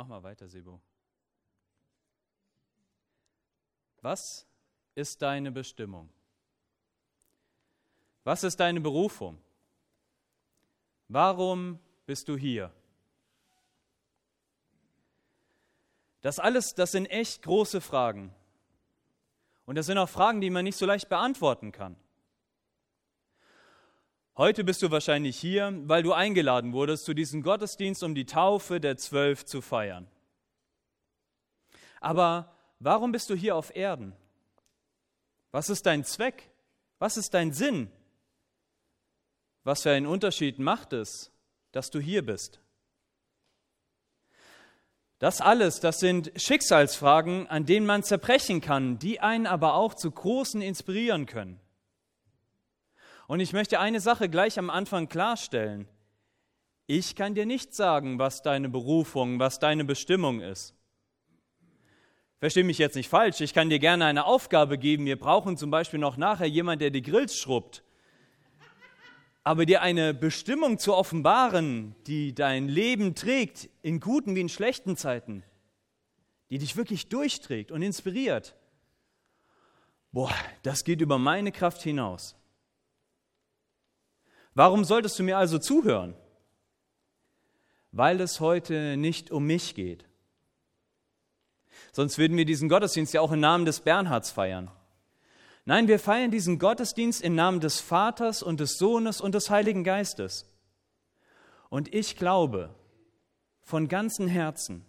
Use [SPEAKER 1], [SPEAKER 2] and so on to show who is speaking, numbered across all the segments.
[SPEAKER 1] Mach mal weiter, Sebo. Was ist deine Bestimmung? Was ist deine Berufung? Warum bist du hier? Das alles, das sind echt große Fragen. Und das sind auch Fragen, die man nicht so leicht beantworten kann. Heute bist du wahrscheinlich hier, weil du eingeladen wurdest zu diesem Gottesdienst, um die Taufe der Zwölf zu feiern. Aber warum bist du hier auf Erden? Was ist dein Zweck? Was ist dein Sinn? Was für einen Unterschied macht es, dass du hier bist? Das alles, das sind Schicksalsfragen, an denen man zerbrechen kann, die einen aber auch zu großen inspirieren können. Und ich möchte eine Sache gleich am Anfang klarstellen. Ich kann dir nicht sagen, was deine Berufung, was deine Bestimmung ist. Versteh mich jetzt nicht falsch, ich kann dir gerne eine Aufgabe geben. Wir brauchen zum Beispiel noch nachher jemand, der die Grills schrubbt. Aber dir eine Bestimmung zu offenbaren, die dein Leben trägt, in guten wie in schlechten Zeiten, die dich wirklich durchträgt und inspiriert, boah, das geht über meine Kraft hinaus. Warum solltest du mir also zuhören? Weil es heute nicht um mich geht. Sonst würden wir diesen Gottesdienst ja auch im Namen des Bernhards feiern. Nein, wir feiern diesen Gottesdienst im Namen des Vaters und des Sohnes und des Heiligen Geistes. Und ich glaube von ganzem Herzen,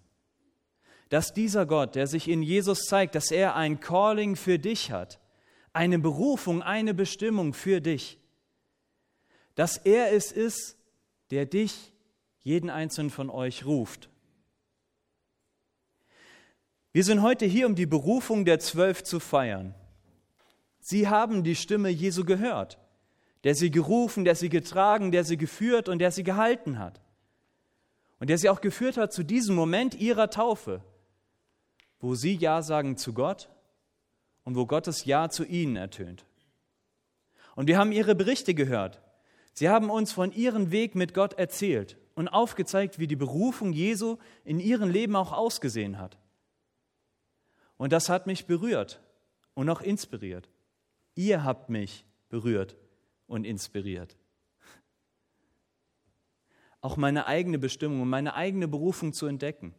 [SPEAKER 1] dass dieser Gott, der sich in Jesus zeigt, dass er ein Calling für dich hat, eine Berufung, eine Bestimmung für dich, dass er es ist, der dich, jeden einzelnen von euch ruft wir sind heute hier, um die Berufung der Zwölf zu feiern. Sie haben die Stimme Jesu gehört, der sie gerufen, der sie getragen, der sie geführt und der sie gehalten hat. Und der sie auch geführt hat zu diesem Moment ihrer Taufe, wo sie Ja sagen zu Gott und wo Gottes Ja zu ihnen ertönt. Und wir haben ihre Berichte gehört. Sie haben uns von ihrem Weg mit Gott erzählt und aufgezeigt, wie die Berufung Jesu in ihrem Leben auch ausgesehen hat. Und das hat mich berührt und auch inspiriert. Ihr habt mich berührt und inspiriert. Auch meine eigene Bestimmung und meine eigene Berufung zu entdecken.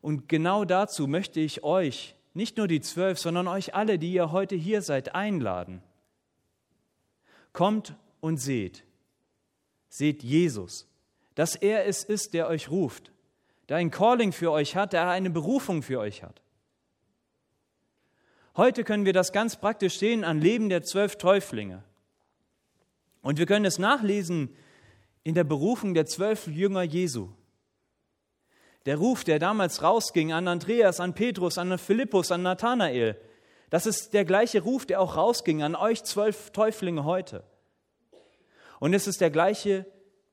[SPEAKER 1] Und genau dazu möchte ich euch, nicht nur die zwölf, sondern euch alle, die ihr heute hier seid, einladen. Kommt und seht. Seht Jesus, dass er es ist, der euch ruft, der ein Calling für euch hat, der eine Berufung für euch hat. Heute können wir das ganz praktisch sehen an Leben der zwölf Täuflinge. Und wir können es nachlesen in der Berufung der zwölf Jünger Jesu. Der Ruf, der damals rausging an Andreas, an Petrus, an Philippus, an Nathanael, das ist der gleiche Ruf, der auch rausging an euch zwölf Täuflinge heute. Und es ist der gleiche,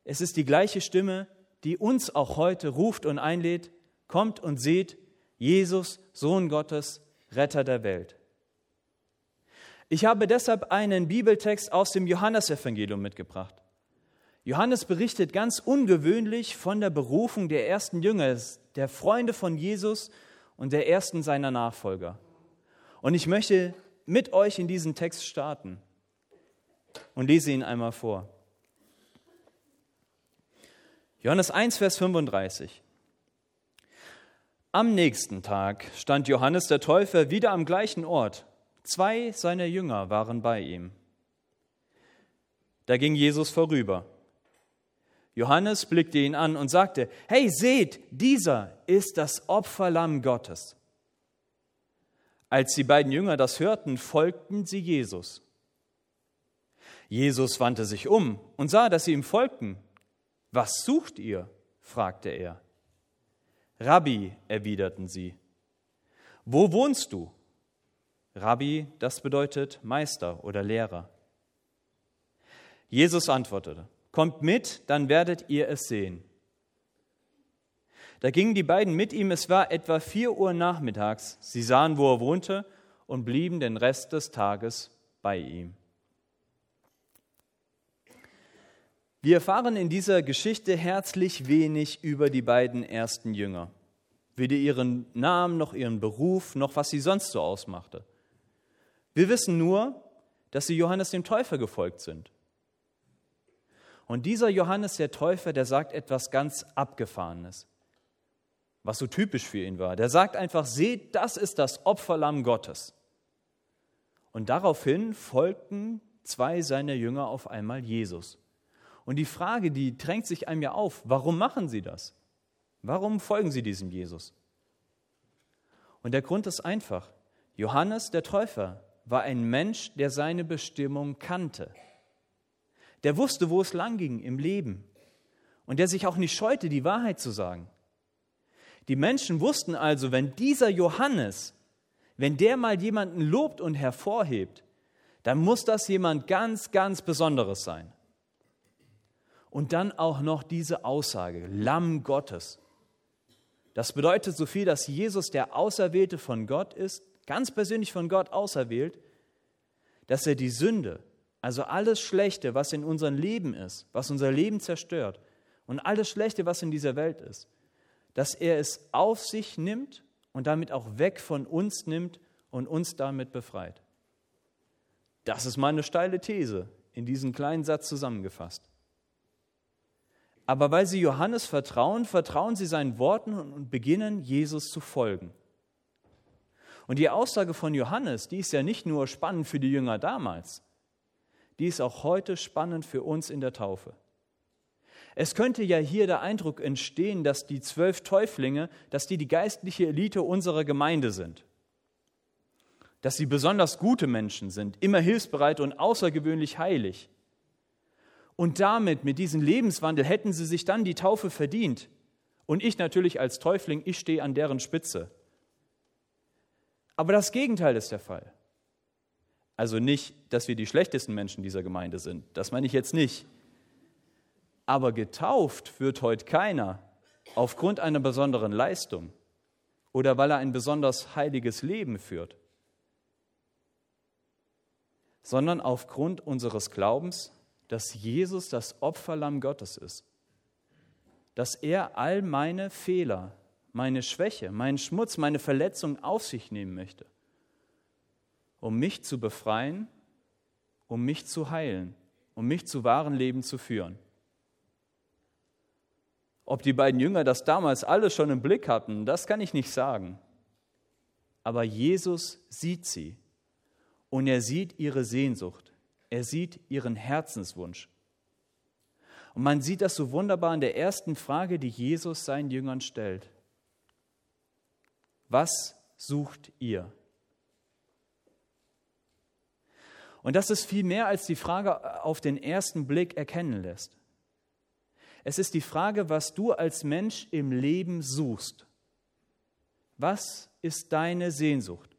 [SPEAKER 1] es ist die gleiche Stimme, die uns auch heute ruft und einlädt, kommt und seht, Jesus, Sohn Gottes, Retter der Welt. Ich habe deshalb einen Bibeltext aus dem Johannesevangelium mitgebracht. Johannes berichtet ganz ungewöhnlich von der Berufung der ersten Jünger, der Freunde von Jesus und der ersten seiner Nachfolger. Und ich möchte mit euch in diesen Text starten und lese ihn einmal vor. Johannes 1, Vers 35. Am nächsten Tag stand Johannes der Täufer wieder am gleichen Ort. Zwei seiner Jünger waren bei ihm. Da ging Jesus vorüber. Johannes blickte ihn an und sagte, Hey, seht, dieser ist das Opferlamm Gottes. Als die beiden Jünger das hörten, folgten sie Jesus. Jesus wandte sich um und sah, dass sie ihm folgten. Was sucht ihr? fragte er. Rabbi, erwiderten sie. Wo wohnst du? Rabbi, das bedeutet Meister oder Lehrer. Jesus antwortete, Kommt mit, dann werdet ihr es sehen. Da gingen die beiden mit ihm, es war etwa vier Uhr nachmittags. Sie sahen, wo er wohnte und blieben den Rest des Tages bei ihm. Wir erfahren in dieser Geschichte herzlich wenig über die beiden ersten Jünger. Weder ihren Namen noch ihren Beruf noch was sie sonst so ausmachte. Wir wissen nur, dass sie Johannes dem Täufer gefolgt sind. Und dieser Johannes der Täufer, der sagt etwas ganz Abgefahrenes, was so typisch für ihn war. Der sagt einfach, seht, das ist das Opferlamm Gottes. Und daraufhin folgten zwei seiner Jünger auf einmal Jesus. Und die Frage, die drängt sich einem ja auf, warum machen sie das? Warum folgen sie diesem Jesus? Und der Grund ist einfach. Johannes der Täufer war ein Mensch, der seine Bestimmung kannte der wusste, wo es lang ging im Leben und der sich auch nicht scheute, die Wahrheit zu sagen. Die Menschen wussten also, wenn dieser Johannes, wenn der mal jemanden lobt und hervorhebt, dann muss das jemand ganz, ganz Besonderes sein. Und dann auch noch diese Aussage, Lamm Gottes. Das bedeutet so viel, dass Jesus der Auserwählte von Gott ist, ganz persönlich von Gott auserwählt, dass er die Sünde, also alles Schlechte, was in unserem Leben ist, was unser Leben zerstört und alles Schlechte, was in dieser Welt ist, dass er es auf sich nimmt und damit auch weg von uns nimmt und uns damit befreit. Das ist meine steile These in diesem kleinen Satz zusammengefasst. Aber weil sie Johannes vertrauen, vertrauen sie seinen Worten und beginnen Jesus zu folgen. Und die Aussage von Johannes, die ist ja nicht nur spannend für die Jünger damals, die ist auch heute spannend für uns in der Taufe. Es könnte ja hier der Eindruck entstehen, dass die zwölf Täuflinge, dass die die geistliche Elite unserer Gemeinde sind. Dass sie besonders gute Menschen sind, immer hilfsbereit und außergewöhnlich heilig. Und damit, mit diesem Lebenswandel, hätten sie sich dann die Taufe verdient. Und ich natürlich als Täufling, ich stehe an deren Spitze. Aber das Gegenteil ist der Fall. Also nicht, dass wir die schlechtesten Menschen dieser Gemeinde sind, das meine ich jetzt nicht. Aber getauft wird heute keiner aufgrund einer besonderen Leistung oder weil er ein besonders heiliges Leben führt, sondern aufgrund unseres Glaubens, dass Jesus das Opferlamm Gottes ist, dass er all meine Fehler, meine Schwäche, meinen Schmutz, meine Verletzung auf sich nehmen möchte um mich zu befreien, um mich zu heilen, um mich zu wahren Leben zu führen. Ob die beiden Jünger das damals alles schon im Blick hatten, das kann ich nicht sagen. Aber Jesus sieht sie und er sieht ihre Sehnsucht, er sieht ihren Herzenswunsch. Und man sieht das so wunderbar in der ersten Frage, die Jesus seinen Jüngern stellt. Was sucht ihr? Und das ist viel mehr, als die Frage auf den ersten Blick erkennen lässt. Es ist die Frage, was du als Mensch im Leben suchst. Was ist deine Sehnsucht?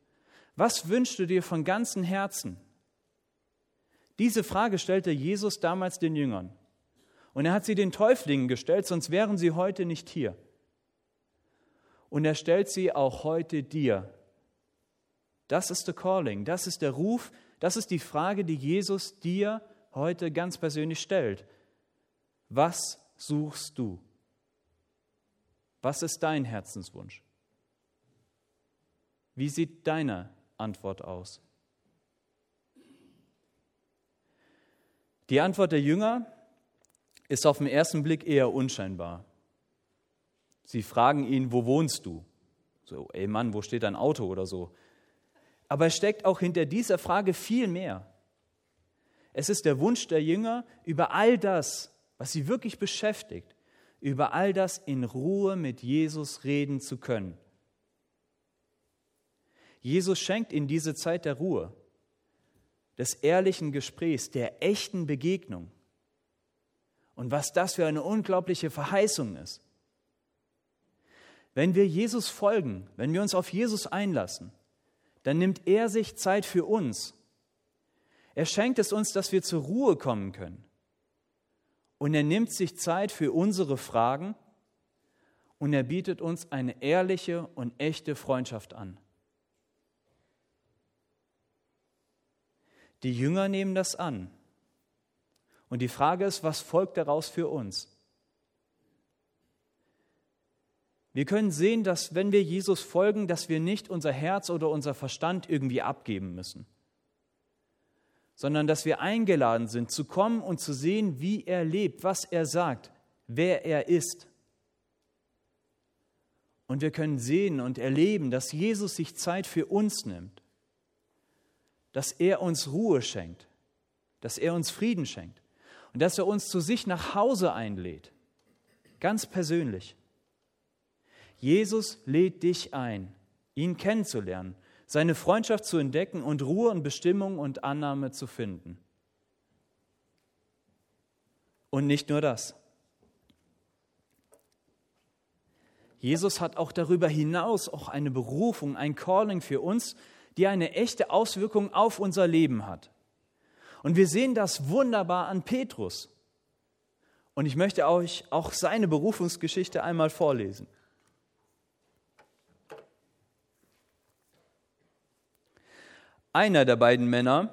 [SPEAKER 1] Was wünschst du dir von ganzem Herzen? Diese Frage stellte Jesus damals den Jüngern. Und er hat sie den Täuflingen gestellt, sonst wären sie heute nicht hier. Und er stellt sie auch heute dir. Das ist der Calling, das ist der Ruf, das ist die Frage, die Jesus dir heute ganz persönlich stellt. Was suchst du? Was ist dein Herzenswunsch? Wie sieht deine Antwort aus? Die Antwort der Jünger ist auf den ersten Blick eher unscheinbar. Sie fragen ihn, wo wohnst du? So, ey Mann, wo steht dein Auto oder so? Aber es steckt auch hinter dieser Frage viel mehr. Es ist der Wunsch der Jünger, über all das, was sie wirklich beschäftigt, über all das in Ruhe mit Jesus reden zu können. Jesus schenkt in diese Zeit der Ruhe, des ehrlichen Gesprächs, der echten Begegnung. Und was das für eine unglaubliche Verheißung ist. Wenn wir Jesus folgen, wenn wir uns auf Jesus einlassen, dann nimmt er sich Zeit für uns. Er schenkt es uns, dass wir zur Ruhe kommen können. Und er nimmt sich Zeit für unsere Fragen und er bietet uns eine ehrliche und echte Freundschaft an. Die Jünger nehmen das an Und die Frage ist, was folgt daraus für uns? Wir können sehen, dass wenn wir Jesus folgen, dass wir nicht unser Herz oder unser Verstand irgendwie abgeben müssen, sondern dass wir eingeladen sind zu kommen und zu sehen, wie er lebt, was er sagt, wer er ist. Und wir können sehen und erleben, dass Jesus sich Zeit für uns nimmt, dass er uns Ruhe schenkt, dass er uns Frieden schenkt und dass er uns zu sich nach Hause einlädt, ganz persönlich. Jesus lädt dich ein, ihn kennenzulernen, seine Freundschaft zu entdecken und Ruhe und Bestimmung und Annahme zu finden. Und nicht nur das. Jesus hat auch darüber hinaus auch eine Berufung, ein Calling für uns, die eine echte Auswirkung auf unser Leben hat. Und wir sehen das wunderbar an Petrus. Und ich möchte euch auch seine Berufungsgeschichte einmal vorlesen. Einer der beiden Männer,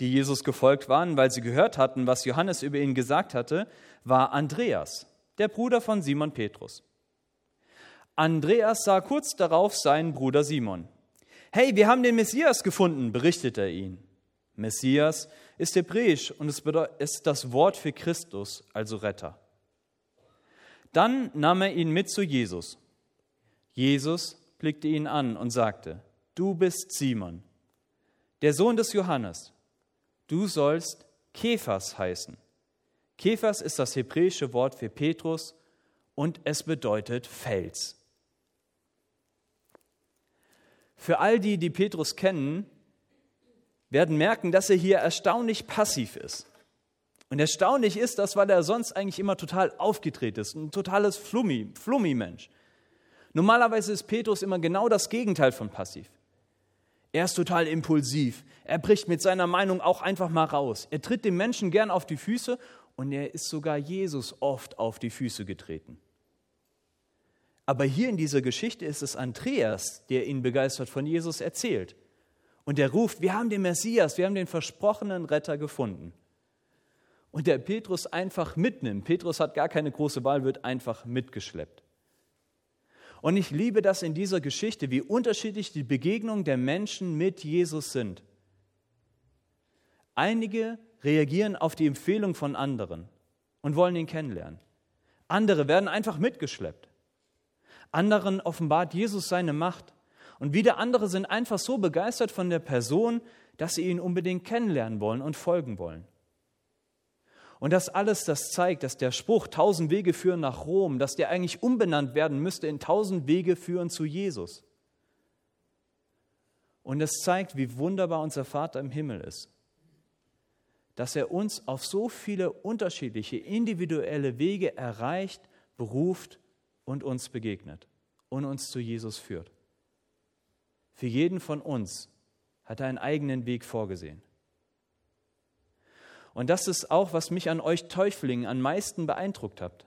[SPEAKER 1] die Jesus gefolgt waren, weil sie gehört hatten, was Johannes über ihn gesagt hatte, war Andreas, der Bruder von Simon Petrus. Andreas sah kurz darauf seinen Bruder Simon. Hey, wir haben den Messias gefunden, berichtete er ihn. Messias ist hebräisch und es ist das Wort für Christus, also Retter. Dann nahm er ihn mit zu Jesus. Jesus blickte ihn an und sagte, du bist Simon, der Sohn des Johannes. Du sollst Kephas heißen. Kephas ist das hebräische Wort für Petrus und es bedeutet Fels. Für all die, die Petrus kennen, werden merken, dass er hier erstaunlich passiv ist. Und erstaunlich ist das, weil er sonst eigentlich immer total aufgedreht ist, ein totales Flummi, Flummi-Mensch. Normalerweise ist Petrus immer genau das Gegenteil von passiv. Er ist total impulsiv. Er bricht mit seiner Meinung auch einfach mal raus. Er tritt dem Menschen gern auf die Füße und er ist sogar Jesus oft auf die Füße getreten. Aber hier in dieser Geschichte ist es Andreas, der ihn begeistert von Jesus erzählt. Und er ruft, wir haben den Messias, wir haben den versprochenen Retter gefunden. Und der Petrus einfach mitnimmt. Petrus hat gar keine große Wahl, wird einfach mitgeschleppt. Und ich liebe das in dieser Geschichte, wie unterschiedlich die Begegnungen der Menschen mit Jesus sind. Einige reagieren auf die Empfehlung von anderen und wollen ihn kennenlernen. Andere werden einfach mitgeschleppt. Anderen offenbart Jesus seine Macht und wieder andere sind einfach so begeistert von der Person, dass sie ihn unbedingt kennenlernen wollen und folgen wollen. Und das alles, das zeigt, dass der Spruch tausend Wege führen nach Rom, dass der eigentlich umbenannt werden müsste in tausend Wege führen zu Jesus. Und es zeigt, wie wunderbar unser Vater im Himmel ist. Dass er uns auf so viele unterschiedliche, individuelle Wege erreicht, beruft und uns begegnet und uns zu Jesus führt. Für jeden von uns hat er einen eigenen Weg vorgesehen. Und das ist auch, was mich an euch Täuflingen am meisten beeindruckt hat.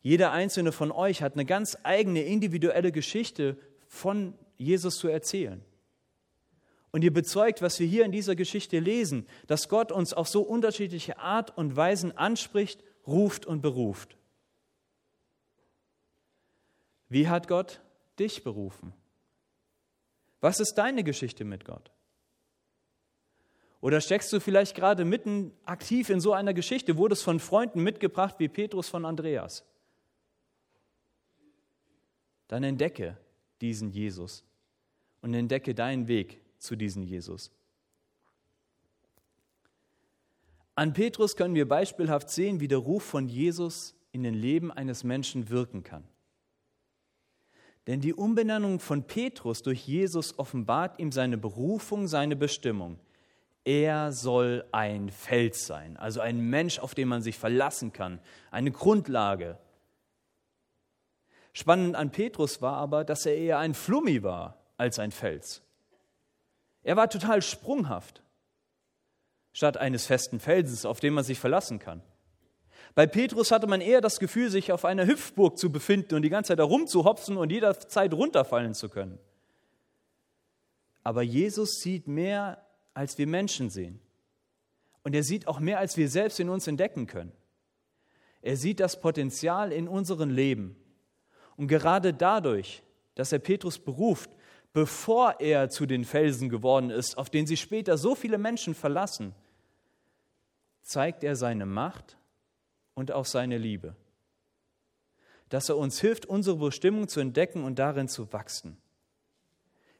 [SPEAKER 1] Jeder einzelne von euch hat eine ganz eigene individuelle Geschichte von Jesus zu erzählen. Und ihr bezeugt, was wir hier in dieser Geschichte lesen, dass Gott uns auf so unterschiedliche Art und Weisen anspricht, ruft und beruft. Wie hat Gott dich berufen? Was ist deine Geschichte mit Gott? Oder steckst du vielleicht gerade mitten aktiv in so einer Geschichte, wurdest von Freunden mitgebracht wie Petrus von Andreas? Dann entdecke diesen Jesus und entdecke deinen Weg zu diesem Jesus. An Petrus können wir beispielhaft sehen, wie der Ruf von Jesus in den Leben eines Menschen wirken kann. Denn die Umbenennung von Petrus durch Jesus offenbart ihm seine Berufung, seine Bestimmung. Er soll ein Fels sein, also ein Mensch, auf den man sich verlassen kann, eine Grundlage. Spannend an Petrus war aber, dass er eher ein Flummi war als ein Fels. Er war total sprunghaft, statt eines festen Felsens, auf den man sich verlassen kann. Bei Petrus hatte man eher das Gefühl, sich auf einer Hüpfburg zu befinden und die ganze Zeit herumzuhopsen und jederzeit runterfallen zu können. Aber Jesus sieht mehr, als wir Menschen sehen. Und er sieht auch mehr, als wir selbst in uns entdecken können. Er sieht das Potenzial in unserem Leben. Und gerade dadurch, dass er Petrus beruft, bevor er zu den Felsen geworden ist, auf den sich später so viele Menschen verlassen, zeigt er seine Macht und auch seine Liebe. Dass er uns hilft, unsere Bestimmung zu entdecken und darin zu wachsen.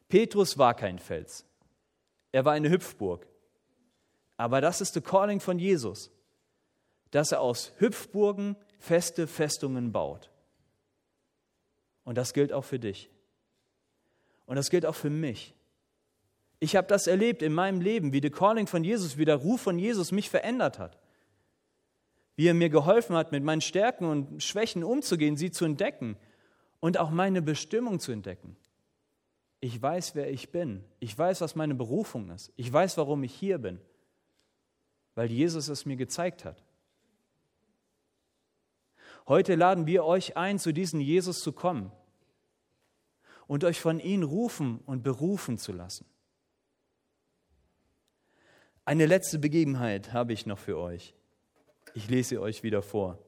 [SPEAKER 1] Petrus war kein Fels. Er war eine Hüpfburg. Aber das ist der Calling von Jesus, dass er aus Hüpfburgen feste Festungen baut. Und das gilt auch für dich. Und das gilt auch für mich. Ich habe das erlebt in meinem Leben, wie der Calling von Jesus, wie der Ruf von Jesus mich verändert hat. Wie er mir geholfen hat, mit meinen Stärken und Schwächen umzugehen, sie zu entdecken und auch meine Bestimmung zu entdecken. Ich weiß, wer ich bin. Ich weiß, was meine Berufung ist. Ich weiß, warum ich hier bin, weil Jesus es mir gezeigt hat. Heute laden wir euch ein, zu diesem Jesus zu kommen und euch von ihm rufen und berufen zu lassen. Eine letzte Begebenheit habe ich noch für euch. Ich lese euch wieder vor.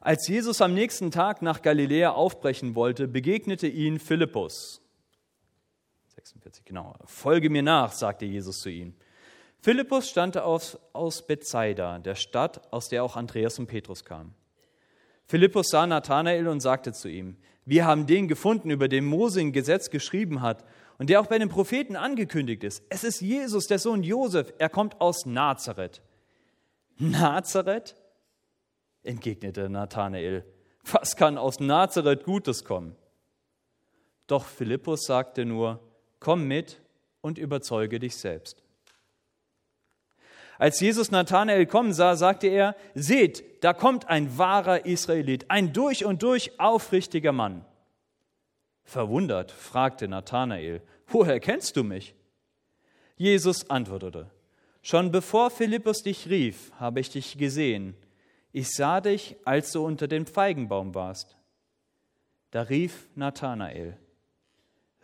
[SPEAKER 1] Als Jesus am nächsten Tag nach Galiläa aufbrechen wollte, begegnete ihn Philippus. 46, genau. Folge mir nach, sagte Jesus zu ihm. Philippus stand aus, aus Bethsaida, der Stadt, aus der auch Andreas und Petrus kamen. Philippus sah Nathanael und sagte zu ihm, wir haben den gefunden, über den Mose im Gesetz geschrieben hat und der auch bei den Propheten angekündigt ist. Es ist Jesus, der Sohn Josef. Er kommt aus Nazareth. Nazareth? entgegnete Nathanael. Was kann aus Nazareth Gutes kommen? Doch Philippus sagte nur, komm mit und überzeuge dich selbst. Als Jesus Nathanael kommen sah, sagte er, seht, da kommt ein wahrer Israelit, ein durch und durch aufrichtiger Mann. Verwundert fragte Nathanael, woher kennst du mich? Jesus antwortete, schon bevor Philippus dich rief, habe ich dich gesehen. Ich sah dich, als du unter dem Feigenbaum warst. Da rief Nathanael,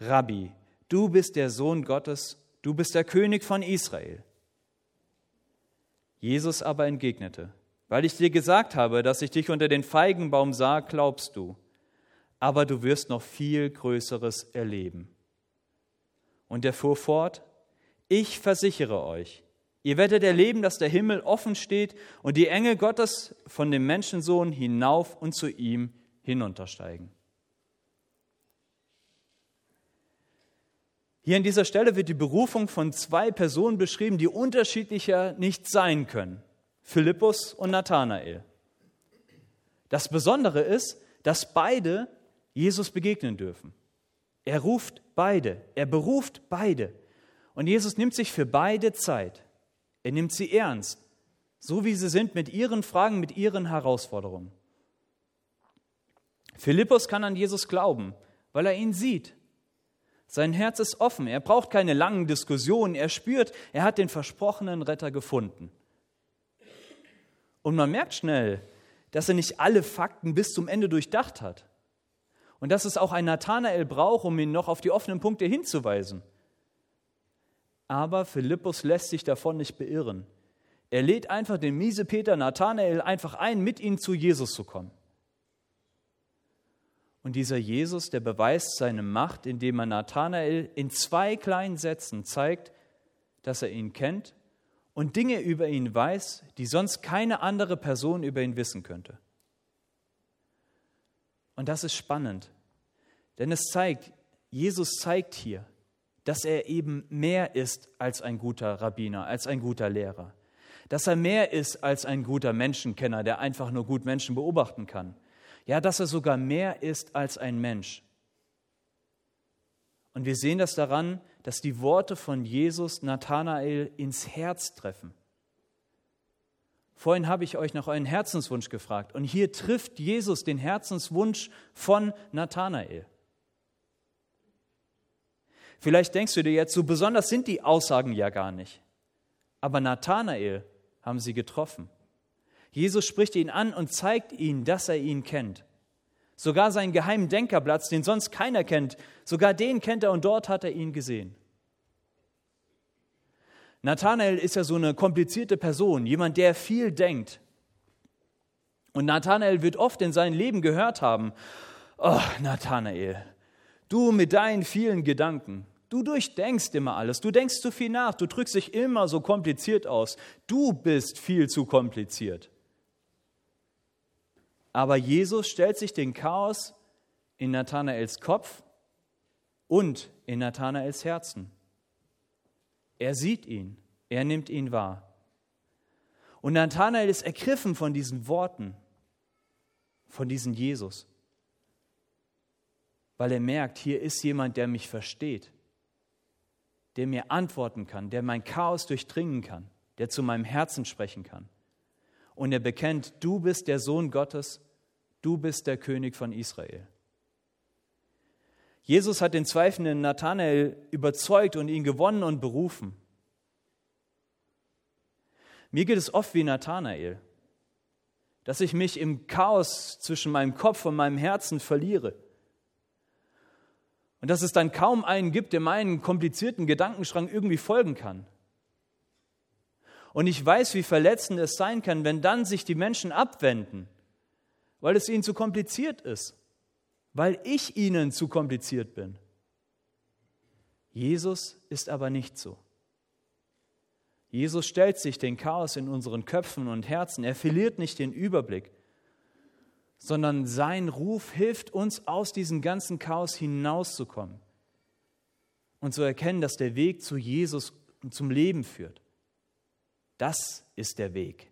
[SPEAKER 1] Rabbi, du bist der Sohn Gottes, du bist der König von Israel. Jesus aber entgegnete, weil ich dir gesagt habe, dass ich dich unter den Feigenbaum sah, glaubst du, aber du wirst noch viel Größeres erleben. Und er fuhr fort, ich versichere euch, ihr werdet erleben, dass der Himmel offen steht und die Engel Gottes von dem Menschensohn hinauf und zu ihm hinuntersteigen. Hier an dieser Stelle wird die Berufung von zwei Personen beschrieben, die unterschiedlicher nicht sein können. Philippus und Nathanael. Das Besondere ist, dass beide Jesus begegnen dürfen. Er ruft beide, er beruft beide. Und Jesus nimmt sich für beide Zeit. Er nimmt sie ernst, so wie sie sind mit ihren Fragen, mit ihren Herausforderungen. Philippus kann an Jesus glauben, weil er ihn sieht, sein Herz ist offen, er braucht keine langen Diskussionen, er spürt, er hat den versprochenen Retter gefunden. Und man merkt schnell, dass er nicht alle Fakten bis zum Ende durchdacht hat. Und dass es auch ein Nathanael braucht, um ihn noch auf die offenen Punkte hinzuweisen. Aber Philippus lässt sich davon nicht beirren. Er lädt einfach den miese Peter Nathanael einfach ein, mit ihm zu Jesus zu kommen. Und dieser Jesus, der beweist seine Macht, indem er Nathanael in zwei kleinen Sätzen zeigt, dass er ihn kennt und Dinge über ihn weiß, die sonst keine andere Person über ihn wissen könnte. Und das ist spannend, denn es zeigt, Jesus zeigt hier, dass er eben mehr ist als ein guter Rabbiner, als ein guter Lehrer, dass er mehr ist als ein guter Menschenkenner, der einfach nur gut Menschen beobachten kann, ja, dass er sogar mehr ist als ein Mensch. Und wir sehen das daran, dass die Worte von Jesus Nathanael ins Herz treffen. Vorhin habe ich euch nach euren Herzenswunsch gefragt und hier trifft Jesus den Herzenswunsch von Nathanael. Vielleicht denkst du dir jetzt, so besonders sind die Aussagen ja gar nicht. Aber Nathanael haben sie getroffen. Jesus spricht ihn an und zeigt ihm, dass er ihn kennt. Sogar seinen geheimen Denkerplatz, den sonst keiner kennt, sogar den kennt er und dort hat er ihn gesehen. Nathanael ist ja so eine komplizierte Person, jemand, der viel denkt. Und Nathanael wird oft in seinem Leben gehört haben, oh, Nathanael, du mit deinen vielen Gedanken, du durchdenkst immer alles, du denkst zu viel nach, du drückst dich immer so kompliziert aus, du bist viel zu kompliziert. Aber Jesus stellt sich den Chaos in Nathanaels Kopf und in Nathanaels Herzen. Er sieht ihn, er nimmt ihn wahr. Und Nathanael ist ergriffen von diesen Worten, von diesem Jesus, weil er merkt, hier ist jemand, der mich versteht, der mir antworten kann, der mein Chaos durchdringen kann, der zu meinem Herzen sprechen kann. Und er bekennt, du bist der Sohn Gottes, du bist der König von Israel. Jesus hat den zweifelnden Nathanael überzeugt und ihn gewonnen und berufen. Mir geht es oft wie Nathanael, dass ich mich im Chaos zwischen meinem Kopf und meinem Herzen verliere. Und dass es dann kaum einen gibt, der meinen komplizierten Gedankenschrank irgendwie folgen kann. Und ich weiß, wie verletzend es sein kann, wenn dann sich die Menschen abwenden, weil es ihnen zu kompliziert ist weil ich ihnen zu kompliziert bin. Jesus ist aber nicht so. Jesus stellt sich den Chaos in unseren Köpfen und Herzen. Er verliert nicht den Überblick, sondern sein Ruf hilft uns, aus diesem ganzen Chaos hinauszukommen und zu erkennen, dass der Weg zu Jesus und zum Leben führt. Das ist der Weg.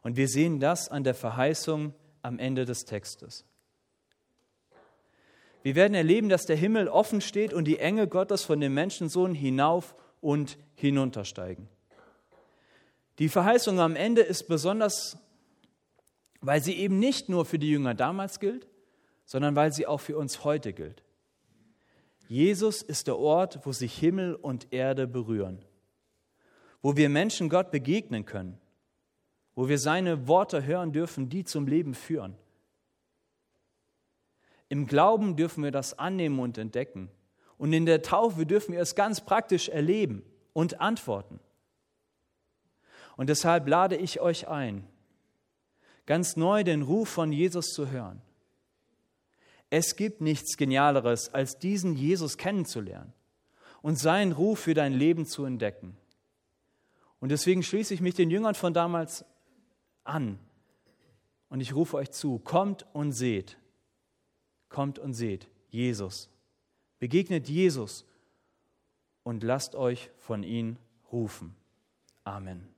[SPEAKER 1] Und wir sehen das an der Verheißung am Ende des Textes. Wir werden erleben, dass der Himmel offen steht und die Engel Gottes von dem Menschensohn hinauf und hinuntersteigen. Die Verheißung am Ende ist besonders, weil sie eben nicht nur für die Jünger damals gilt, sondern weil sie auch für uns heute gilt. Jesus ist der Ort, wo sich Himmel und Erde berühren, wo wir Menschen Gott begegnen können wo wir seine Worte hören dürfen, die zum Leben führen. Im Glauben dürfen wir das annehmen und entdecken. Und in der Taufe dürfen wir es ganz praktisch erleben und antworten. Und deshalb lade ich euch ein, ganz neu den Ruf von Jesus zu hören. Es gibt nichts Genialeres, als diesen Jesus kennenzulernen und seinen Ruf für dein Leben zu entdecken. Und deswegen schließe ich mich den Jüngern von damals an. Und ich rufe euch zu, kommt und seht, kommt und seht Jesus. Begegnet Jesus und lasst euch von ihm rufen. Amen.